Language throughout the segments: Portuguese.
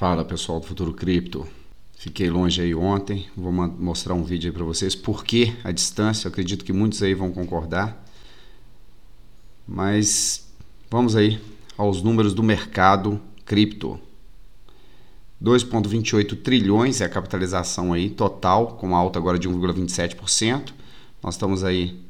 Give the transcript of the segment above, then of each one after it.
Fala pessoal do Futuro Cripto. Fiquei longe aí ontem, vou mostrar um vídeo aí para vocês por que a distância, eu acredito que muitos aí vão concordar. Mas vamos aí aos números do mercado cripto. 2,28 trilhões é a capitalização aí total, com alta agora de 1,27%. Nós estamos aí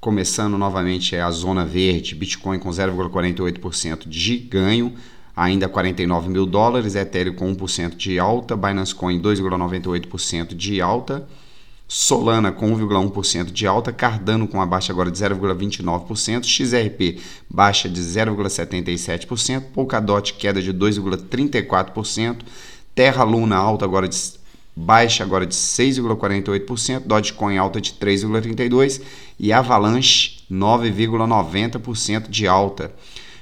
começando novamente a zona verde, Bitcoin com 0,48% de ganho, ainda 49 mil dólares, Ethereum com 1% de alta, Binance Coin 2,98% de alta, Solana com 1,1% de alta, Cardano com a baixa agora de 0,29%, XRP baixa de 0,77%, Polkadot queda de 2,34%, Terra Luna alta agora de baixa agora de 6,48%, Dogecoin alta de 3,32% e Avalanche 9,90% de alta.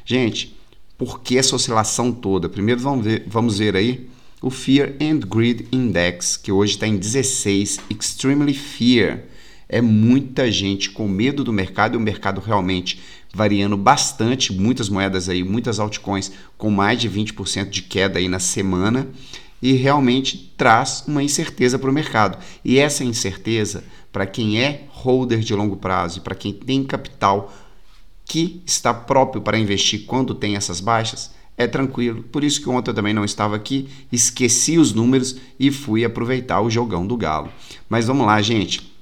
Gente, por que essa oscilação toda? Primeiro vamos ver, vamos ver aí o Fear and Greed Index, que hoje está em 16, Extremely Fear. É muita gente com medo do mercado e o mercado realmente variando bastante, muitas moedas aí, muitas altcoins com mais de 20% de queda aí na semana e realmente traz uma incerteza para o mercado. E essa incerteza, para quem é holder de longo prazo para quem tem capital que está próprio para investir quando tem essas baixas, é tranquilo. Por isso que ontem eu também não estava aqui, esqueci os números e fui aproveitar o jogão do Galo. Mas vamos lá, gente.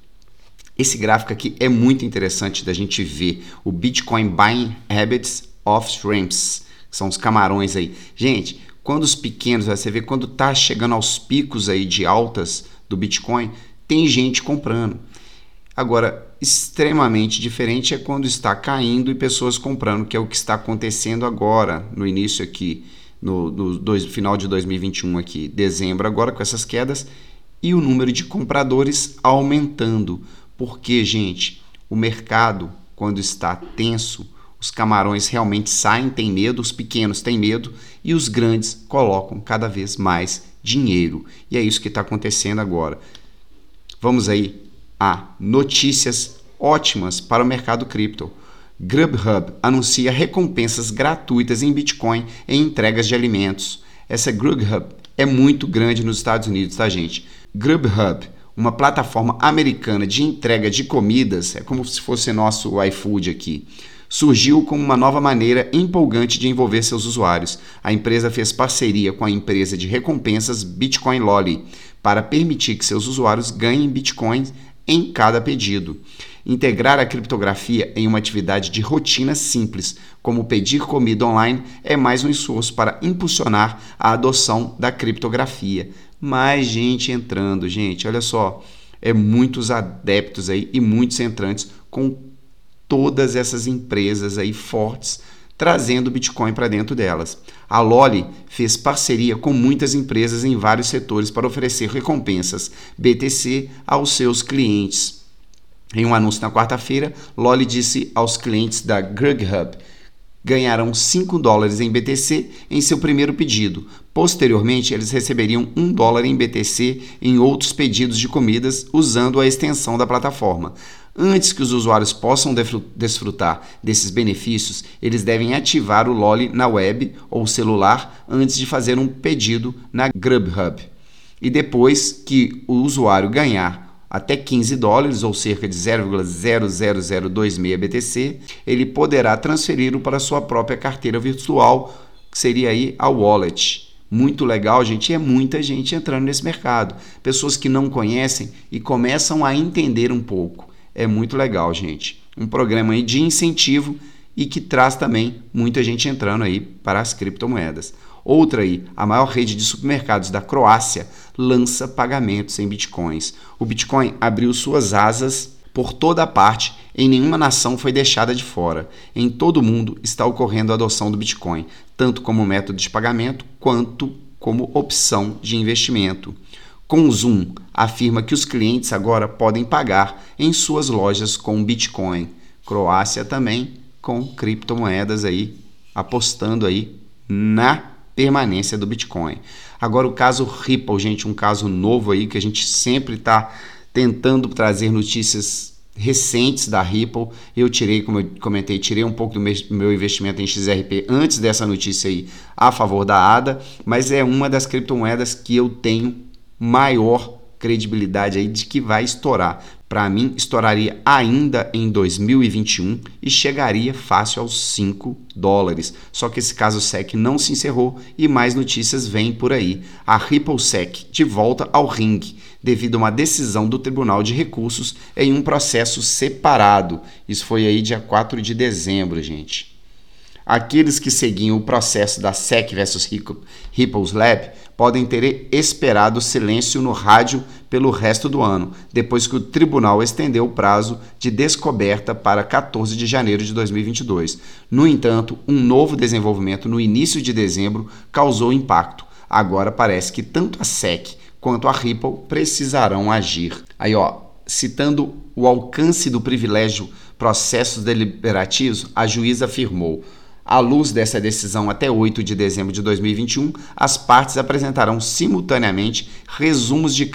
Esse gráfico aqui é muito interessante da gente ver o Bitcoin Buying Habits of Shrimps, que são os camarões aí. Gente, quando os pequenos, você vê quando está chegando aos picos aí de altas do Bitcoin, tem gente comprando. Agora, extremamente diferente é quando está caindo e pessoas comprando, que é o que está acontecendo agora, no início aqui, no, no dois, final de 2021 aqui, dezembro agora com essas quedas, e o número de compradores aumentando. Porque, gente, o mercado, quando está tenso, os camarões realmente saem, têm medo, os pequenos têm medo e os grandes colocam cada vez mais dinheiro. E é isso que está acontecendo agora. Vamos aí a notícias ótimas para o mercado cripto. Grubhub anuncia recompensas gratuitas em Bitcoin em entregas de alimentos. Essa Grubhub é muito grande nos Estados Unidos, tá, gente? Grubhub, uma plataforma americana de entrega de comidas, é como se fosse nosso iFood aqui surgiu como uma nova maneira empolgante de envolver seus usuários. A empresa fez parceria com a empresa de recompensas Bitcoin Lolly para permitir que seus usuários ganhem bitcoins em cada pedido. Integrar a criptografia em uma atividade de rotina simples, como pedir comida online, é mais um esforço para impulsionar a adoção da criptografia. Mais gente entrando, gente, olha só, é muitos adeptos aí e muitos entrantes com todas essas empresas aí fortes trazendo Bitcoin para dentro delas. A Loli fez parceria com muitas empresas em vários setores para oferecer recompensas BTC aos seus clientes. Em um anúncio na quarta-feira, Loli disse aos clientes da GrugHub ganharão 5 dólares em BTC em seu primeiro pedido. Posteriormente, eles receberiam 1 dólar em BTC em outros pedidos de comidas usando a extensão da plataforma. Antes que os usuários possam desfrutar desses benefícios, eles devem ativar o Lolly na web ou celular antes de fazer um pedido na Grubhub. E depois que o usuário ganhar até 15 dólares, ou cerca de 0,00026 BTC, ele poderá transferi-lo para sua própria carteira virtual, que seria aí a wallet. Muito legal, gente, é muita gente entrando nesse mercado. Pessoas que não conhecem e começam a entender um pouco é muito legal, gente. Um programa aí de incentivo e que traz também muita gente entrando aí para as criptomoedas. Outra aí, a maior rede de supermercados da Croácia lança pagamentos em bitcoins. O Bitcoin abriu suas asas por toda a parte, em nenhuma nação foi deixada de fora. Em todo o mundo está ocorrendo a adoção do Bitcoin, tanto como método de pagamento quanto como opção de investimento. Com Zoom afirma que os clientes agora podem pagar em suas lojas com Bitcoin. Croácia também com criptomoedas aí apostando aí na permanência do Bitcoin. Agora o caso Ripple, gente, um caso novo aí que a gente sempre está tentando trazer notícias recentes da Ripple. Eu tirei, como eu comentei, tirei um pouco do meu investimento em XRP antes dessa notícia aí a favor da ADA, mas é uma das criptomoedas que eu tenho maior credibilidade aí de que vai estourar. Para mim, estouraria ainda em 2021 e chegaria fácil aos 5 dólares. Só que esse caso SEC não se encerrou e mais notícias vêm por aí. A Ripple SEC de volta ao ringue devido a uma decisão do Tribunal de Recursos em um processo separado. Isso foi aí dia 4 de dezembro, gente. Aqueles que seguiam o processo da SEC versus Ripple's Lab podem ter esperado silêncio no rádio pelo resto do ano, depois que o tribunal estendeu o prazo de descoberta para 14 de janeiro de 2022. No entanto, um novo desenvolvimento no início de dezembro causou impacto. Agora parece que tanto a SEC quanto a Ripple precisarão agir. Aí, ó, citando o alcance do privilégio processos deliberativos, a juíza afirmou: à luz dessa decisão, até 8 de dezembro de 2021, as partes apresentarão simultaneamente resumos de,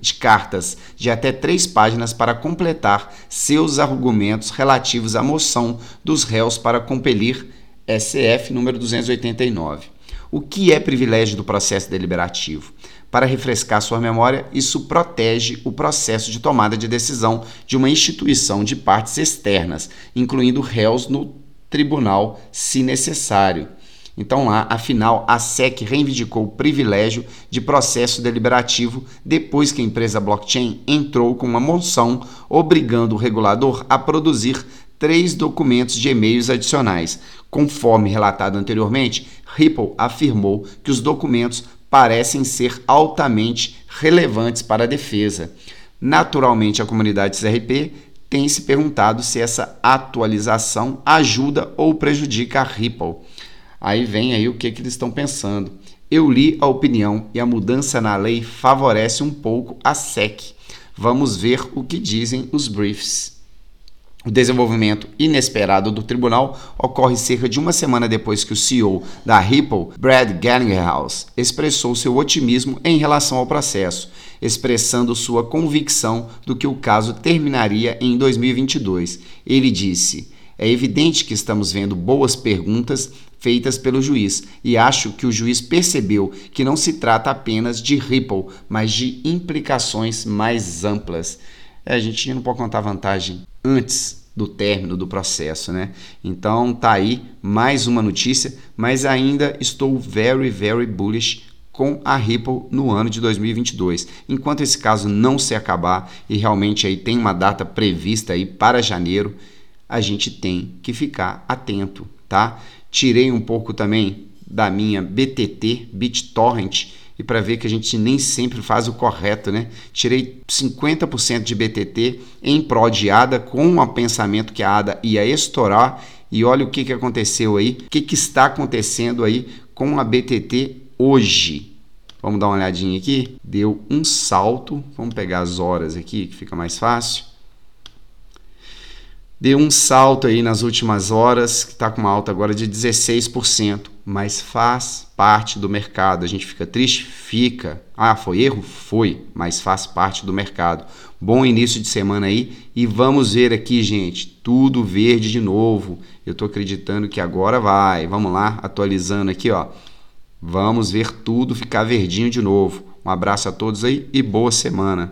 de cartas de até três páginas para completar seus argumentos relativos à moção dos réus para compelir SF número 289. O que é privilégio do processo deliberativo? Para refrescar sua memória, isso protege o processo de tomada de decisão de uma instituição de partes externas, incluindo réus no tribunal, se necessário. Então, lá, afinal, a SEC reivindicou o privilégio de processo deliberativo depois que a empresa blockchain entrou com uma moção obrigando o regulador a produzir três documentos de e-mails adicionais. Conforme relatado anteriormente, Ripple afirmou que os documentos parecem ser altamente relevantes para a defesa. Naturalmente, a comunidade XRP tem se perguntado se essa atualização ajuda ou prejudica a Ripple. Aí vem aí o que, que eles estão pensando. Eu li a opinião e a mudança na lei favorece um pouco a SEC. Vamos ver o que dizem os briefs. O desenvolvimento inesperado do tribunal ocorre cerca de uma semana depois que o CEO da Ripple, Brad Garlinghouse, expressou seu otimismo em relação ao processo, expressando sua convicção do que o caso terminaria em 2022. Ele disse: É evidente que estamos vendo boas perguntas feitas pelo juiz, e acho que o juiz percebeu que não se trata apenas de Ripple, mas de implicações mais amplas. É, a gente não pode contar vantagem antes do término do processo, né? Então tá aí mais uma notícia, mas ainda estou very, very bullish com a Ripple no ano de 2022. Enquanto esse caso não se acabar e realmente aí tem uma data prevista aí para janeiro, a gente tem que ficar atento, tá? Tirei um pouco também da minha BTT, BitTorrent, e para ver que a gente nem sempre faz o correto, né? Tirei 50% de BTT em pró de ADA com o pensamento que a ADA ia estourar e olha o que, que aconteceu aí, o que, que está acontecendo aí com a BTT hoje. Vamos dar uma olhadinha aqui. Deu um salto. Vamos pegar as horas aqui, que fica mais fácil deu um salto aí nas últimas horas, que está com uma alta agora de 16%, mas faz parte do mercado. A gente fica triste? Fica. Ah, foi erro? Foi, mas faz parte do mercado. Bom início de semana aí e vamos ver aqui, gente, tudo verde de novo. Eu estou acreditando que agora vai. Vamos lá, atualizando aqui, ó. Vamos ver tudo ficar verdinho de novo. Um abraço a todos aí e boa semana.